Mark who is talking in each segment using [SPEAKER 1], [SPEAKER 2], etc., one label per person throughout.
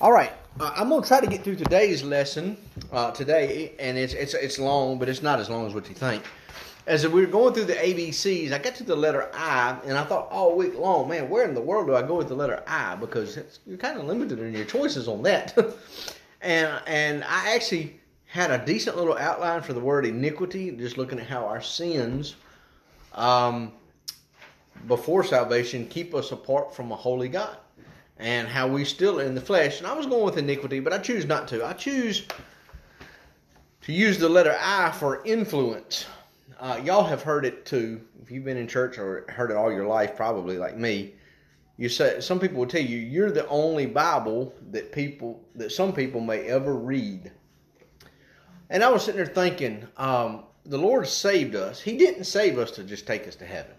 [SPEAKER 1] All right, uh, I'm gonna try to get through today's lesson uh, today, and it's it's it's long, but it's not as long as what you think. As we were going through the ABCs, I got to the letter I, and I thought all week long, man, where in the world do I go with the letter I? Because you're kind of limited in your choices on that. and and I actually had a decent little outline for the word iniquity, just looking at how our sins, um, before salvation, keep us apart from a holy God and how we still in the flesh. And I was going with iniquity, but I choose not to. I choose to use the letter I for influence. Uh, y'all have heard it too. If you've been in church or heard it all your life, probably like me, you say some people will tell you you're the only Bible that people that some people may ever read. And I was sitting there thinking, um, the Lord saved us. He didn't save us to just take us to heaven.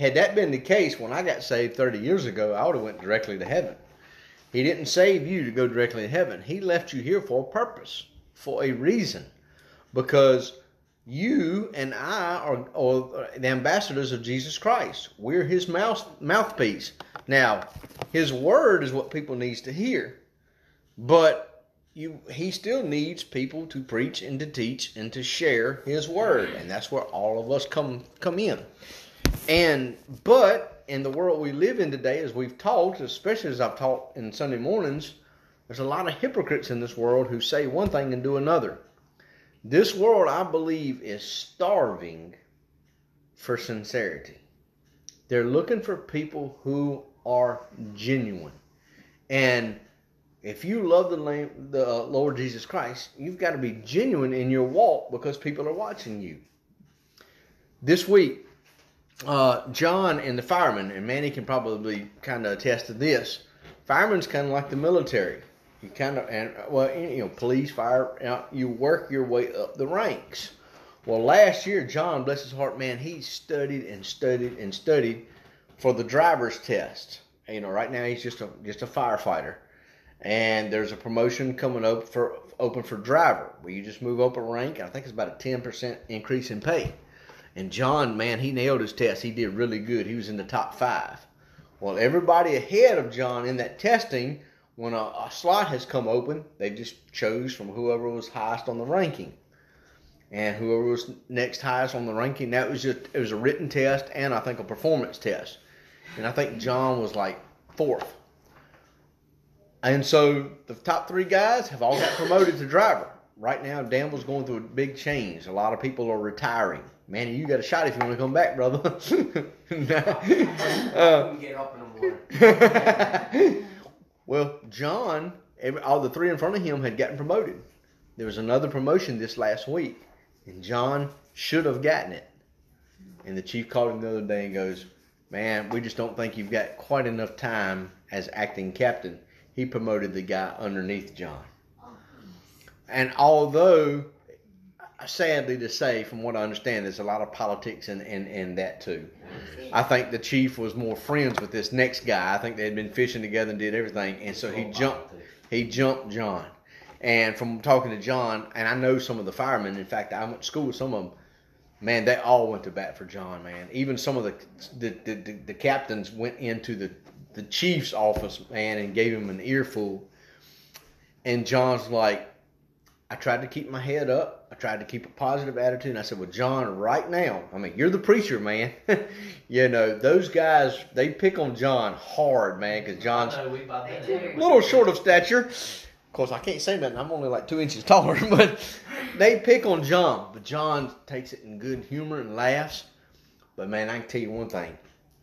[SPEAKER 1] Had that been the case when I got saved 30 years ago, I would have went directly to heaven. He didn't save you to go directly to heaven. He left you here for a purpose, for a reason. Because you and I are, are the ambassadors of Jesus Christ. We're his mouth, mouthpiece. Now, his word is what people needs to hear. But you he still needs people to preach and to teach and to share his word. And that's where all of us come come in. And but in the world we live in today, as we've talked, especially as I've taught in Sunday mornings, there's a lot of hypocrites in this world who say one thing and do another. This world, I believe, is starving for sincerity. They're looking for people who are genuine. And if you love the, the uh, Lord Jesus Christ, you've got to be genuine in your walk because people are watching you. This week, uh, John and the fireman, and Manny can probably kind of attest to this. Fireman's kind of like the military. You kind of and well, you know, police, fire. You work your way up the ranks. Well, last year, John, bless his heart, man, he studied and studied and studied for the driver's test. You know, right now he's just a just a firefighter, and there's a promotion coming up for open for driver where you just move up a rank. I think it's about a ten percent increase in pay. And John, man, he nailed his test. He did really good. He was in the top five. Well, everybody ahead of John in that testing, when a, a slot has come open, they just chose from whoever was highest on the ranking. And whoever was next highest on the ranking, that was just it was a written test and I think a performance test. And I think John was like fourth. And so the top three guys have all got promoted to driver. Right now, Danville's going through a big change. A lot of people are retiring. Manny, you got a shot if you want to come back, brother. uh, well, John, all the three in front of him had gotten promoted. There was another promotion this last week, and John should have gotten it. And the chief called him the other day and goes, Man, we just don't think you've got quite enough time as acting captain. He promoted the guy underneath John. And although sadly to say, from what I understand, there's a lot of politics in, in, in that too. I think the chief was more friends with this next guy. I think they had been fishing together and did everything, and so he jumped. He jumped John. And from talking to John, and I know some of the firemen. In fact, I went to school with some of them. Man, they all went to bat for John. Man, even some of the the, the, the captains went into the the chief's office, man, and gave him an earful. And John's like, I tried to keep my head up. I tried to keep a positive attitude. And I said, Well, John, right now, I mean, you're the preacher, man. you know, those guys, they pick on John hard, man, because John's a little short of stature. Of course, I can't say that. I'm only like two inches taller, but they pick on John. But John takes it in good humor and laughs. But man, I can tell you one thing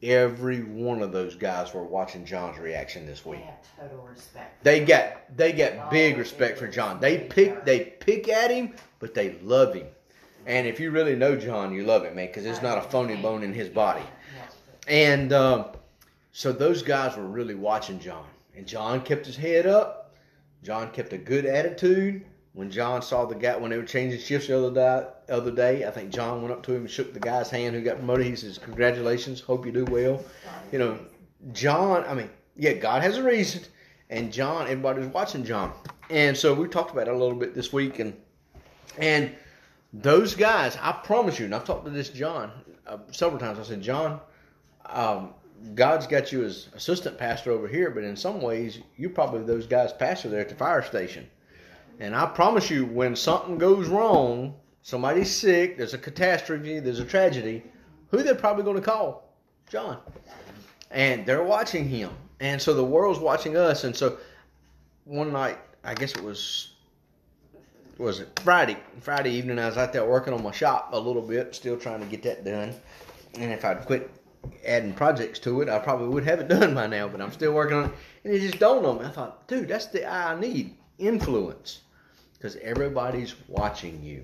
[SPEAKER 1] every one of those guys were watching John's reaction this week.
[SPEAKER 2] They total respect.
[SPEAKER 1] They got they got big respect for John. They pick they pick at him, but they love him. And if you really know John, you love him, man, because there's not a phony bone in his body. And um, so those guys were really watching John, and John kept his head up. John kept a good attitude. When John saw the guy when they were changing shifts the other day, other day, I think John went up to him and shook the guy's hand who got promoted. He says, "Congratulations, hope you do well." You know, John. I mean, yeah, God has a reason, and John. Everybody was watching John, and so we talked about it a little bit this week, and and those guys, I promise you, and I've talked to this John uh, several times. I said, John, um, God's got you as assistant pastor over here, but in some ways, you're probably those guys pastor there at the fire station. And I promise you, when something goes wrong, somebody's sick, there's a catastrophe, there's a tragedy, who they're probably going to call? John. And they're watching him. And so the world's watching us. And so one night, I guess it was was it Friday? Friday evening, I was out there working on my shop a little bit, still trying to get that done. And if I'd quit adding projects to it, I probably would have it done by now. But I'm still working on it, and it just dawned on me. I thought, dude, that's the eye I need influence, because everybody's watching you,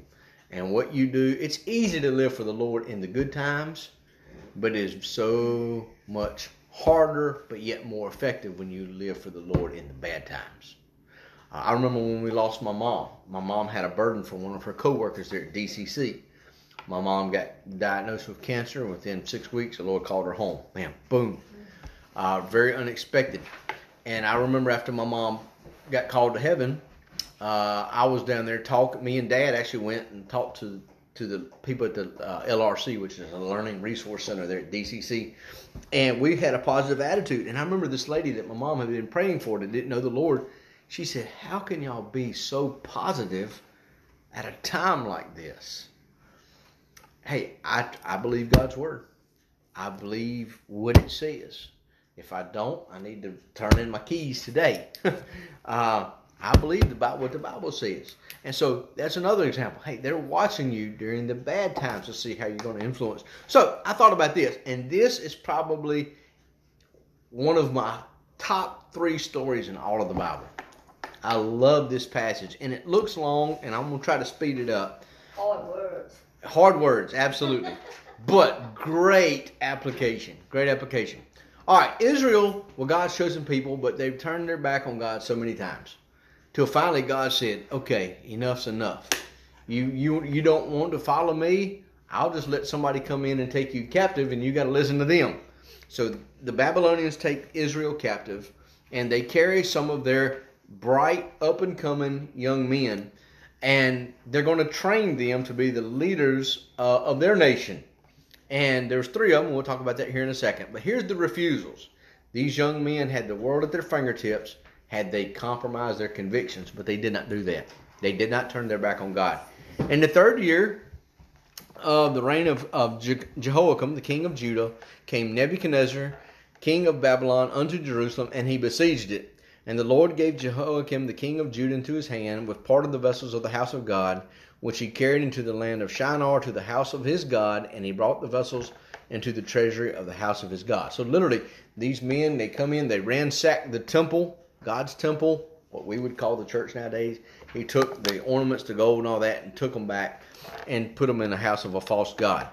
[SPEAKER 1] and what you do. It's easy to live for the Lord in the good times, but it is so much harder, but yet more effective when you live for the Lord in the bad times. I remember when we lost my mom. My mom had a burden for one of her coworkers there at DCC. My mom got diagnosed with cancer, and within six weeks, the Lord called her home. Man, boom. Uh, very unexpected. And I remember after my mom got called to heaven, uh, I was down there talking. Me and Dad actually went and talked to to the people at the uh, LRC, which is a Learning Resource Center there at DCC, and we had a positive attitude. And I remember this lady that my mom had been praying for that didn't know the Lord she said, How can y'all be so positive at a time like this? Hey, I, I believe God's word. I believe what it says. If I don't, I need to turn in my keys today. uh, I believe about what the Bible says. And so that's another example. Hey, they're watching you during the bad times to see how you're going to influence. So I thought about this, and this is probably one of my top three stories in all of the Bible. I love this passage, and it looks long, and I'm gonna try to speed it up.
[SPEAKER 2] Hard words.
[SPEAKER 1] Hard words, absolutely, but great application. Great application. All right, Israel well, God's chosen people, but they've turned their back on God so many times, till finally God said, "Okay, enough's enough. You you you don't want to follow me? I'll just let somebody come in and take you captive, and you got to listen to them." So the Babylonians take Israel captive, and they carry some of their bright, up and coming young men, and they're going to train them to be the leaders uh, of their nation. And there's three of them. We'll talk about that here in a second. But here's the refusals. These young men had the world at their fingertips had they compromised their convictions, but they did not do that. They did not turn their back on God. In the third year of the reign of, of Jehoiakim, the king of Judah, came Nebuchadnezzar, king of Babylon, unto Jerusalem, and he besieged it. And the Lord gave Jehoiakim the king of Judah into his hand, with part of the vessels of the house of God, which he carried into the land of Shinar to the house of his God, and he brought the vessels into the treasury of the house of his God. So literally, these men they come in, they ransack the temple, God's temple, what we would call the church nowadays. He took the ornaments, the gold, and all that, and took them back and put them in the house of a false god.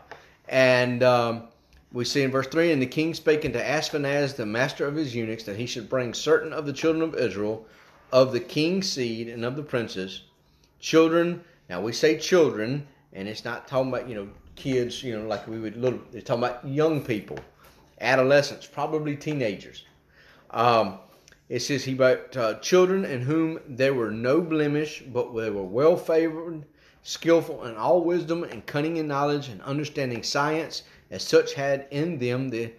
[SPEAKER 1] And um, we see in verse 3 And the king spake unto Ashpenaz, the master of his eunuchs, that he should bring certain of the children of Israel, of the king's seed and of the princes, children. Now we say children, and it's not talking about, you know, kids, you know, like we would little, it's talking about young people, adolescents, probably teenagers. Um, it says he brought uh, children in whom there were no blemish, but they were well favored, skillful in all wisdom and cunning in knowledge and understanding science as such had in them the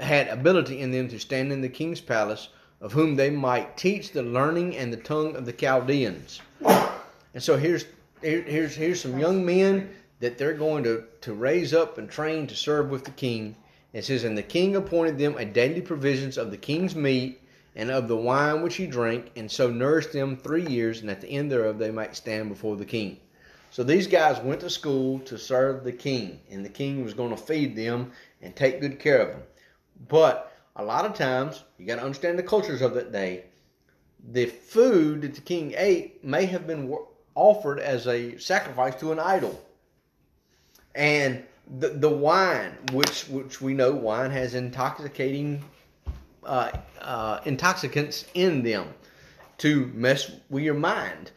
[SPEAKER 1] had ability in them to stand in the king's palace, of whom they might teach the learning and the tongue of the Chaldeans. And so here's here, here's here's some young men that they're going to, to raise up and train to serve with the king. It says, And the king appointed them a daily provisions of the king's meat and of the wine which he drank, and so nourished them three years, and at the end thereof they might stand before the king. So these guys went to school to serve the king, and the king was going to feed them and take good care of them. But a lot of times, you got to understand the cultures of that day. The food that the king ate may have been offered as a sacrifice to an idol. And the, the wine, which which we know wine has intoxicating uh, uh, intoxicants in them to mess with your mind.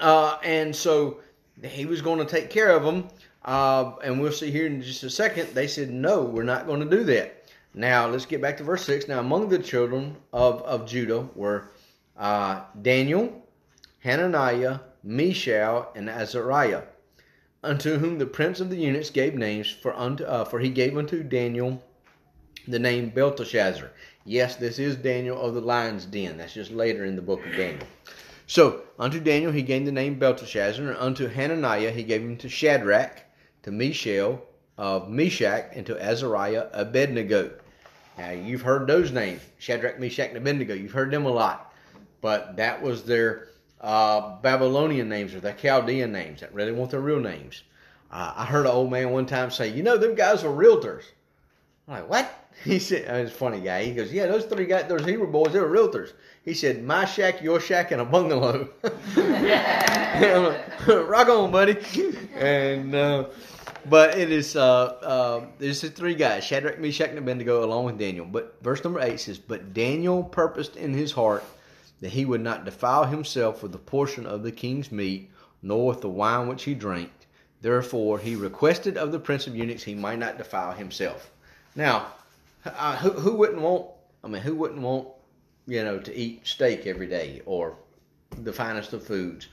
[SPEAKER 1] Uh, and so he was going to take care of them. Uh, and we'll see here in just a second. They said, No, we're not going to do that. Now, let's get back to verse 6. Now, among the children of, of Judah were uh, Daniel, Hananiah, Mishael, and Azariah, unto whom the prince of the eunuchs gave names, for, unto, for he gave unto Daniel the name Belteshazzar. Yes, this is Daniel of the lion's den. That's just later in the book of Daniel. So, unto Daniel he gave the name Belteshazzar, and unto Hananiah he gave him to Shadrach, to Mishael of Meshach, and to Azariah Abednego. Now, you've heard those names Shadrach, Meshach, and Abednego. You've heard them a lot. But that was their uh, Babylonian names or their Chaldean names. That really weren't their real names. Uh, I heard an old man one time say, You know, them guys are realtors. I'm like, What? He said, oh, "It's a funny guy." He goes, "Yeah, those three guys, those Hebrew boys, they were realtors." He said, "My shack, your shack, and a bungalow." Rock on, buddy. And uh, but it is uh, uh, there's the three guys, Shadrach, Meshach, and Abednego, along with Daniel. But verse number eight says, "But Daniel purposed in his heart that he would not defile himself with the portion of the king's meat, nor with the wine which he drank. Therefore he requested of the prince of eunuchs he might not defile himself." Now uh, who, who wouldn't want? I mean, who wouldn't want, you know, to eat steak every day or the finest of foods?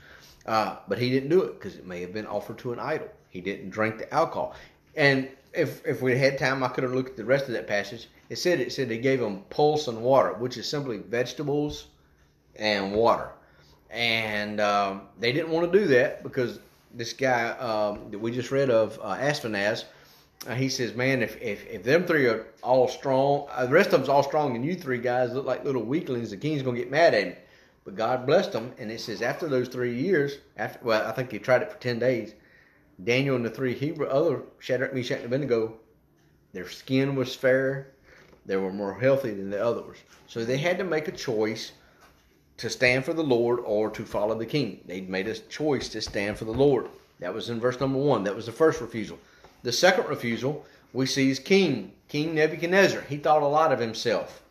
[SPEAKER 1] Uh, but he didn't do it because it may have been offered to an idol. He didn't drink the alcohol. And if if we had time, I could have looked at the rest of that passage. It said it said they gave him pulse and water, which is simply vegetables and water. And um, they didn't want to do that because this guy um, that we just read of, uh, Ashpenaz, uh, he says, "Man, if, if if them three are all strong, uh, the rest of them's all strong, and you three guys look like little weaklings, the king's gonna get mad at him." But God blessed them, and it says after those three years, after well, I think he tried it for ten days. Daniel and the three Hebrew other Shadrach, Meshach, and Abednego, their skin was fairer, they were more healthy than the others. So they had to make a choice to stand for the Lord or to follow the king. They'd made a choice to stand for the Lord. That was in verse number one. That was the first refusal. The second refusal we see is King, King Nebuchadnezzar. He thought a lot of himself.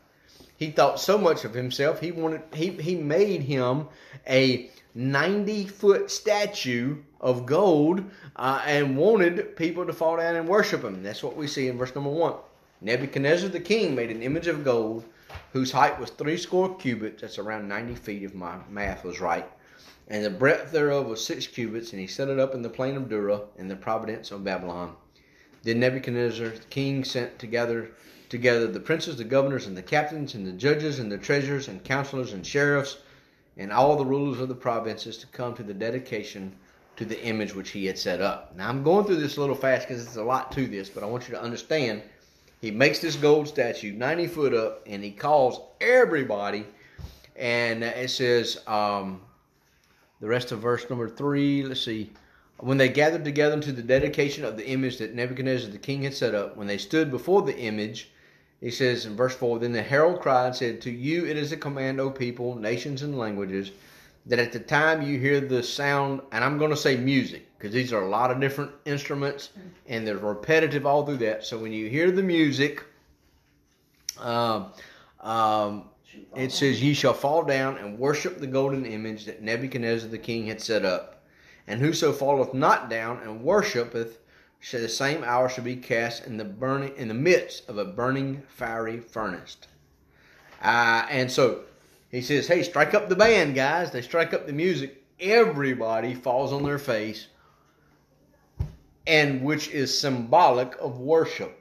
[SPEAKER 1] He thought so much of himself, he wanted he, he made him a 90 foot statue of gold uh, and wanted people to fall down and worship him. That's what we see in verse number one. Nebuchadnezzar the king made an image of gold whose height was three score cubits. That's around 90 feet if my math was right. And the breadth thereof was six cubits, and he set it up in the plain of Dura in the province of Babylon. Then Nebuchadnezzar the king sent together together the princes, the governors, and the captains, and the judges, and the treasurers, and counselors, and sheriffs, and all the rulers of the provinces to come to the dedication to the image which he had set up. Now I'm going through this a little fast because it's a lot to this, but I want you to understand. He makes this gold statue 90 foot up, and he calls everybody, and it says um, the rest of verse number three. Let's see. When they gathered together to the dedication of the image that Nebuchadnezzar the king had set up, when they stood before the image, he says in verse 4 Then the herald cried and said, To you it is a command, O people, nations, and languages, that at the time you hear the sound, and I'm going to say music, because these are a lot of different instruments, and they're repetitive all through that. So when you hear the music, um, um, it says, Ye shall fall down and worship the golden image that Nebuchadnezzar the king had set up. And whoso falleth not down and worshipeth, shall the same hour shall be cast in the burning in the midst of a burning fiery furnace. Uh, and so he says, "Hey, strike up the band, guys." They strike up the music. Everybody falls on their face, and which is symbolic of worship.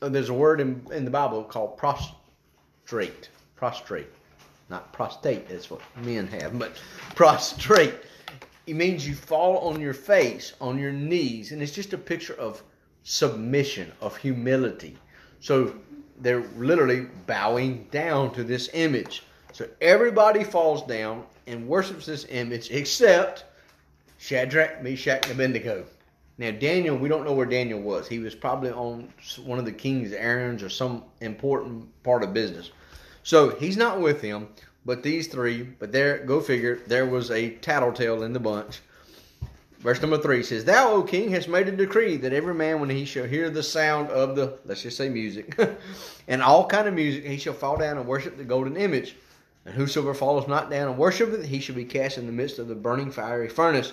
[SPEAKER 1] Uh, there's a word in, in the Bible called prostrate. Prostrate, not prostate. That's what men have, but prostrate it means you fall on your face, on your knees, and it's just a picture of submission, of humility. So they're literally bowing down to this image. So everybody falls down and worships this image except Shadrach, Meshach, and Abednego. Now, Daniel, we don't know where Daniel was. He was probably on one of the king's errands or some important part of business. So he's not with him. But these three, but there, go figure, there was a tattletale in the bunch. Verse number three says, Thou, O king, hast made a decree that every man, when he shall hear the sound of the, let's just say music, and all kind of music, he shall fall down and worship the golden image. And whosoever falls not down and worshipeth, he shall be cast in the midst of the burning fiery furnace.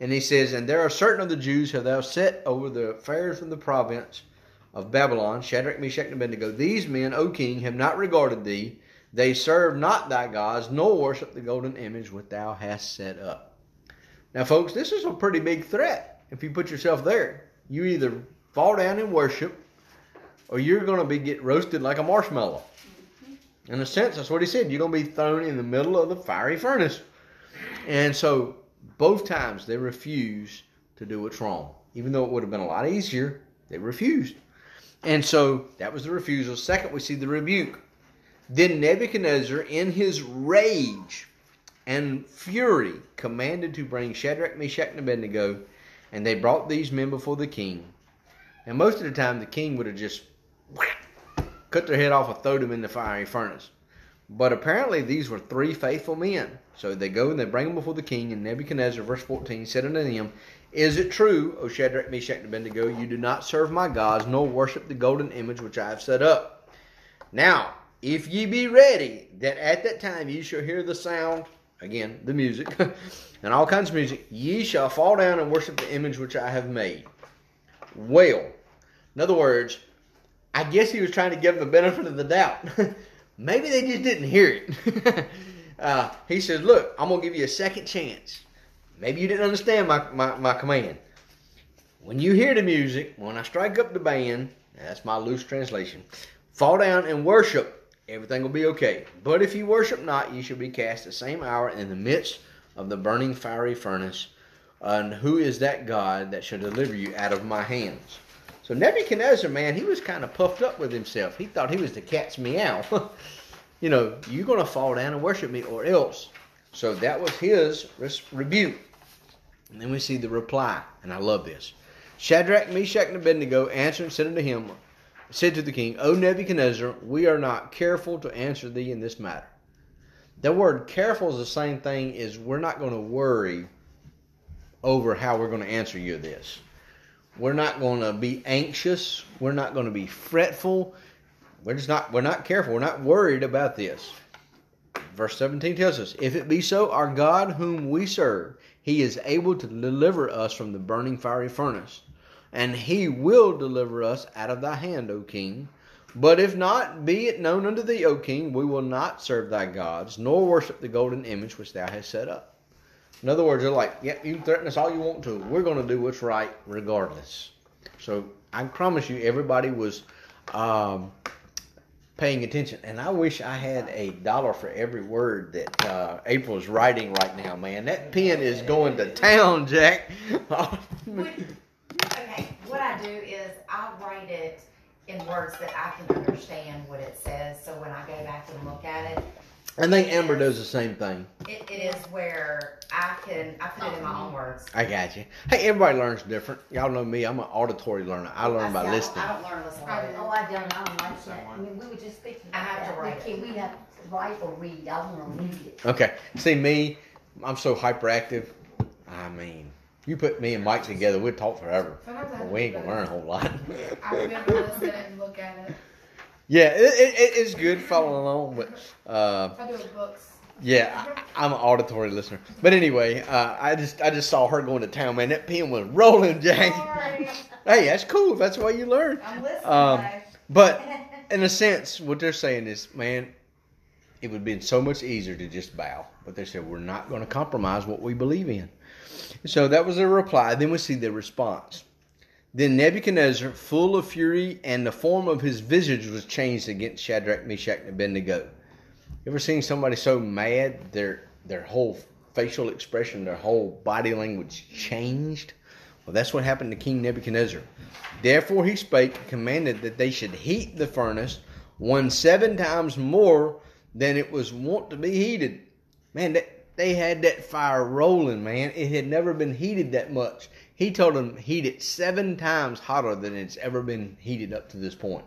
[SPEAKER 1] And he says, And there are certain of the Jews have thou set over the affairs of the province of Babylon, Shadrach, Meshach, and Abednego. These men, O king, have not regarded thee, they serve not thy gods, nor worship the golden image which thou hast set up. Now, folks, this is a pretty big threat if you put yourself there. You either fall down and worship or you're going to be get roasted like a marshmallow. In a sense, that's what he said. You're going to be thrown in the middle of the fiery furnace. And so both times they refused to do what's wrong. Even though it would have been a lot easier, they refused. And so that was the refusal. Second, we see the rebuke. Then Nebuchadnezzar, in his rage and fury, commanded to bring Shadrach, Meshach, and Abednego, and they brought these men before the king. And most of the time, the king would have just cut their head off and thrown them in the fiery furnace. But apparently, these were three faithful men. So they go and they bring them before the king. And Nebuchadnezzar, verse 14, said unto them, Is it true, O Shadrach, Meshach, and Abednego, you do not serve my gods, nor worship the golden image which I have set up? Now, if ye be ready, that at that time ye shall hear the sound, again, the music, and all kinds of music, ye shall fall down and worship the image which I have made. Well, in other words, I guess he was trying to give them the benefit of the doubt. Maybe they just didn't hear it. uh, he says, Look, I'm going to give you a second chance. Maybe you didn't understand my, my, my command. When you hear the music, when I strike up the band, that's my loose translation, fall down and worship. Everything will be okay. But if you worship not, you shall be cast the same hour in the midst of the burning fiery furnace. And who is that God that shall deliver you out of my hands? So Nebuchadnezzar, man, he was kind of puffed up with himself. He thought he was the cat's meow. you know, you're going to fall down and worship me or else. So that was his rebuke. And then we see the reply, and I love this. Shadrach, Meshach, and Abednego answered and said unto him, said to the king, O Nebuchadnezzar, we are not careful to answer thee in this matter. The word careful is the same thing as we're not going to worry over how we're going to answer you this. We're not going to be anxious. We're not going to be fretful. We're just not we're not careful. We're not worried about this. Verse 17 tells us, If it be so, our God whom we serve, he is able to deliver us from the burning fiery furnace, and he will deliver us out of thy hand, O king. But if not, be it known unto thee, O king, we will not serve thy gods, nor worship the golden image which thou hast set up. In other words, they're like, yeah, you can threaten us all you want to. We're going to do what's right regardless. So I promise you, everybody was um, paying attention. And I wish I had a dollar for every word that uh, April is writing right now, man. That pen is going to town, Jack.
[SPEAKER 2] okay, what I do is I write it in words that I can understand what it says. So when I go back and look at it,
[SPEAKER 1] I think Amber does the same thing.
[SPEAKER 2] It, it is where I can I put it in my own words.
[SPEAKER 1] I got you. Hey, everybody learns different. Y'all know me. I'm an auditory learner. I learn by
[SPEAKER 2] I
[SPEAKER 1] listening.
[SPEAKER 2] I don't learn listening.
[SPEAKER 3] Oh, I don't, I don't like that. I mean, we were just speaking
[SPEAKER 2] I
[SPEAKER 3] about
[SPEAKER 2] have to
[SPEAKER 3] that.
[SPEAKER 2] write
[SPEAKER 3] We can't, we have to write or read. I want to read it.
[SPEAKER 1] Okay. See me, I'm so hyperactive. I mean, you put me and Mike together, we'd talk forever. But we ain't gonna learn a whole lot.
[SPEAKER 4] both. I remember listen and look at it.
[SPEAKER 1] Yeah, it, it, it is good following along, but uh,
[SPEAKER 4] I do it with books.
[SPEAKER 1] yeah, I, I'm an auditory listener. But anyway, uh, I just I just saw her going to town, man. That pen was rolling, Jack.
[SPEAKER 4] Sorry,
[SPEAKER 1] Hey, that's cool. That's way you learn.
[SPEAKER 4] I'm listening.
[SPEAKER 1] Um. But in a sense, what they're saying is, man, it would have been so much easier to just bow. But they said, we're not going to compromise what we believe in. So that was their reply. Then we see their response. Then Nebuchadnezzar, full of fury, and the form of his visage was changed against Shadrach, Meshach, and Abednego. You ever seen somebody so mad their their whole facial expression, their whole body language changed? Well, that's what happened to King Nebuchadnezzar. Therefore he spake and commanded that they should heat the furnace one seven times more than it was wont to be heated. Man, that, they had that fire rolling, man. It had never been heated that much. He told them heat it seven times hotter than it's ever been heated up to this point.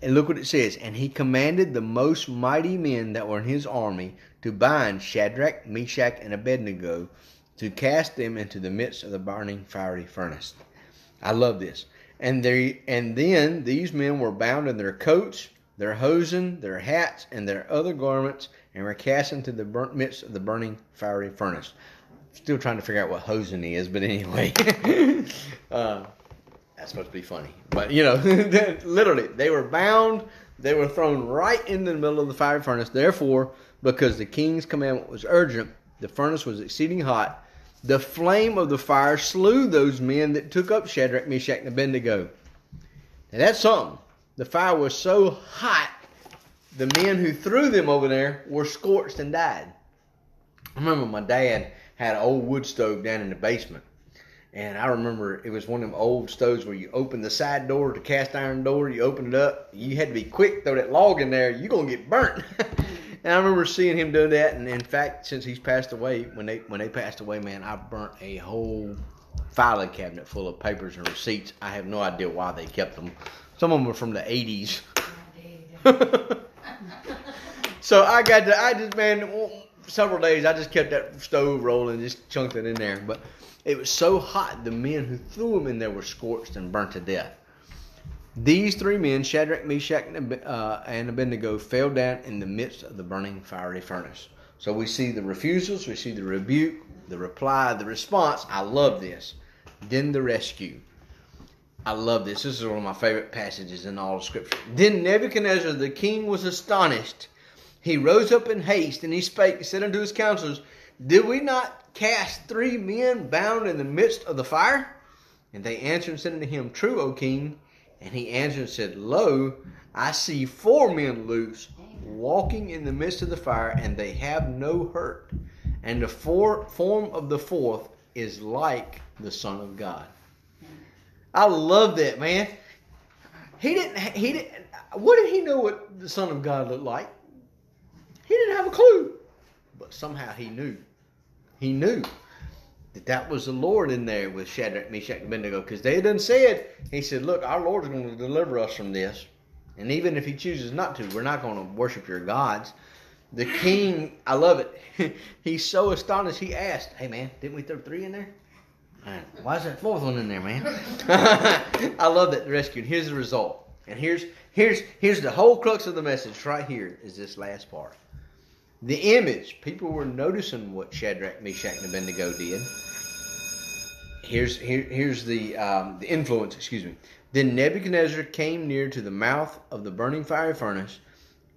[SPEAKER 1] And look what it says. And he commanded the most mighty men that were in his army to bind Shadrach, Meshach, and Abednego to cast them into the midst of the burning fiery furnace. I love this. And they and then these men were bound in their coats, their hosen, their hats, and their other garments, and were cast into the burnt midst of the burning fiery furnace. Still trying to figure out what hosen is, but anyway. uh, that's supposed to be funny. But you know, literally, they were bound. They were thrown right in the middle of the fiery furnace. Therefore, because the king's commandment was urgent, the furnace was exceeding hot. The flame of the fire slew those men that took up Shadrach, Meshach, and Abednego. Now that's something. The fire was so hot, the men who threw them over there were scorched and died. I remember my dad had an old wood stove down in the basement. And I remember it was one of them old stoves where you open the side door, the cast iron door, you open it up. You had to be quick, throw that log in there, you're going to get burnt. and I remember seeing him doing that. And in fact, since he's passed away, when they when they passed away, man, I burnt a whole filing cabinet full of papers and receipts. I have no idea why they kept them. Some of them were from the 80s. so I got to, I just, man, several days I just kept that stove rolling, just chunked it in there. But it was so hot, the men who threw them in there were scorched and burnt to death. These three men, Shadrach, Meshach, and uh, Abednego, fell down in the midst of the burning fiery furnace. So we see the refusals, we see the rebuke, the reply, the response. I love this. Then the rescue. I love this. This is one of my favorite passages in all of Scripture. Then Nebuchadnezzar the king was astonished. He rose up in haste and he spake and said unto his counselors, Did we not cast three men bound in the midst of the fire? And they answered and said unto him, True, O king. And he answered and said, Lo, I see four men loose, walking in the midst of the fire, and they have no hurt. And the for, form of the fourth is like the Son of God. I love that, man. He didn't. He didn't. What did he know what the Son of God looked like? He didn't have a clue, but somehow he knew. He knew that that was the Lord in there with Shadrach, Meshach, and Abednego, because they had done said. He said, "Look, our Lord is going to deliver us from this, and even if He chooses not to, we're not going to worship your gods." The king, I love it. He's so astonished. He asked, "Hey, man, didn't we throw three in there?" Man, why is that fourth one in there, man? I love that rescued. Here's the result. And here's here's here's the whole crux of the message right here is this last part. The image. People were noticing what Shadrach, Meshach, and Abednego did. Here's here, here's the um, the influence. Excuse me. Then Nebuchadnezzar came near to the mouth of the burning fiery furnace,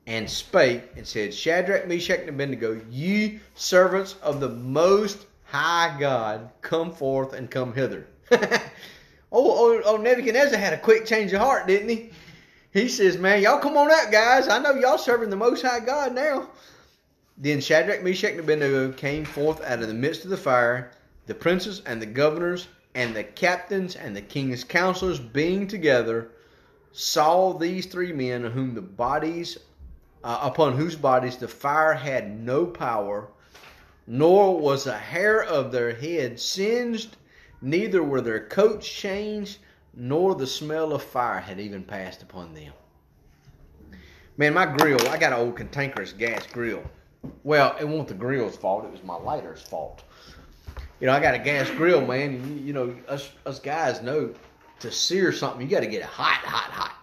[SPEAKER 1] and spake and said, Shadrach, Meshach, and Abednego, ye servants of the Most High God, come forth and come hither. oh, oh, oh, Nebuchadnezzar had a quick change of heart, didn't he? He says, Man, y'all come on out, guys. I know y'all serving the Most High God now. Then Shadrach, Meshach, and Abednego came forth out of the midst of the fire, the princes and the governors and the captains and the king's counselors being together, saw these three men whom the bodies uh, upon whose bodies the fire had no power, nor was a hair of their head singed, neither were their coats changed, nor the smell of fire had even passed upon them. Man, my grill, I got an old cantankerous gas grill. Well, it wasn't the grill's fault, it was my lighter's fault. You know, I got a gas grill, man. You, you know, us us guys know to sear something, you got to get it hot, hot, hot.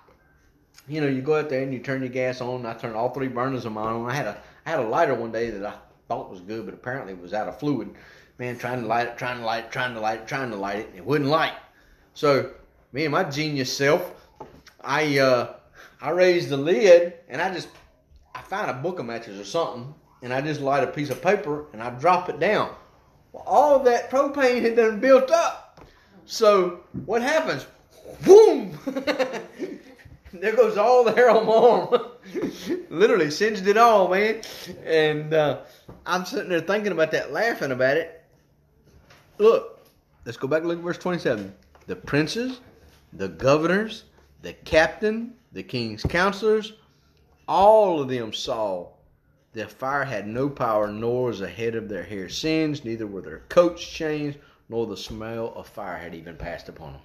[SPEAKER 1] You know, you go out there and you turn your gas on. I turned all three burners of mine on. I had a I had a lighter one day that I thought was good, but apparently it was out of fluid. Man, trying to light it, trying to light it, trying to light it, trying to light it, it wouldn't light. So, me and my genius self, I uh, I raised the lid and I just I found a book of matches or something, and I just light a piece of paper and I drop it down. Well, all that propane had done built up. So what happens? Boom! there goes all the hair on my arm. Literally singed it all, man. And uh, I'm sitting there thinking about that, laughing about it. Look, let's go back and look at verse 27. The princes, the governors, the captain, the king's counselors, all of them saw the fire had no power, nor was the head of their hair singed, neither were their coats changed, nor the smell of fire had even passed upon them.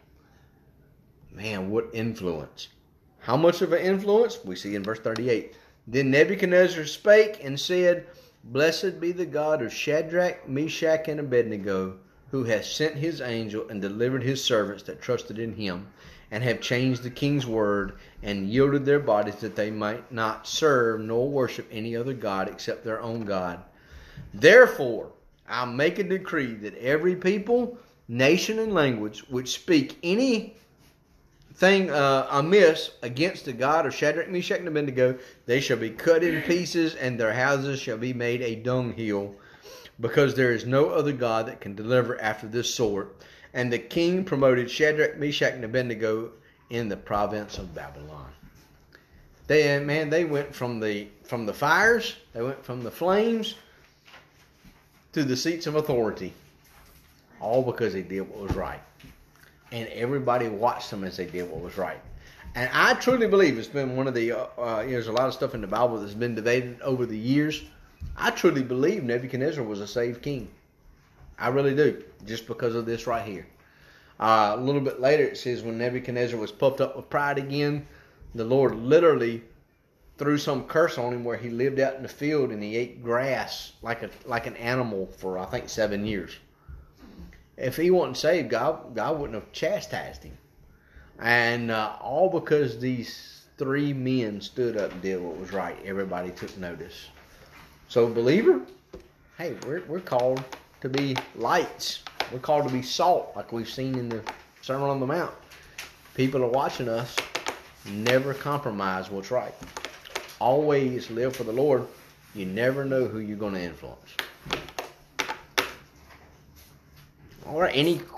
[SPEAKER 1] Man, what influence! How much of an influence? We see in verse 38. Then Nebuchadnezzar spake and said, Blessed be the God of Shadrach, Meshach, and Abednego, who hath sent his angel and delivered his servants that trusted in him, and have changed the king's word, and yielded their bodies that they might not serve nor worship any other God except their own God. Therefore, I make a decree that every people, nation, and language which speak any thing uh, amiss against the God of Shadrach, Meshach, and Abednego, they shall be cut in pieces, and their houses shall be made a dunghill, because there is no other God that can deliver after this sort. And the king promoted Shadrach, Meshach, and Abednego in the province of Babylon. They man, they went from the from the fires, they went from the flames to the seats of authority, all because they did what was right, and everybody watched them as they did what was right. And I truly believe it's been one of the uh, uh, you know, there's a lot of stuff in the Bible that's been debated over the years. I truly believe Nebuchadnezzar was a saved king. I really do, just because of this right here. Uh, a little bit later, it says when Nebuchadnezzar was puffed up with pride again, the Lord literally threw some curse on him where he lived out in the field and he ate grass like a like an animal for I think seven years. If he wasn't saved, God God wouldn't have chastised him, and uh, all because these three men stood up and did what was right. Everybody took notice. So, believer, hey, we're we're called to be lights. We're called to be salt, like we've seen in the Sermon on the Mount. People are watching us. Never compromise what's right. Always live for the Lord. You never know who you're going to influence. All right. Any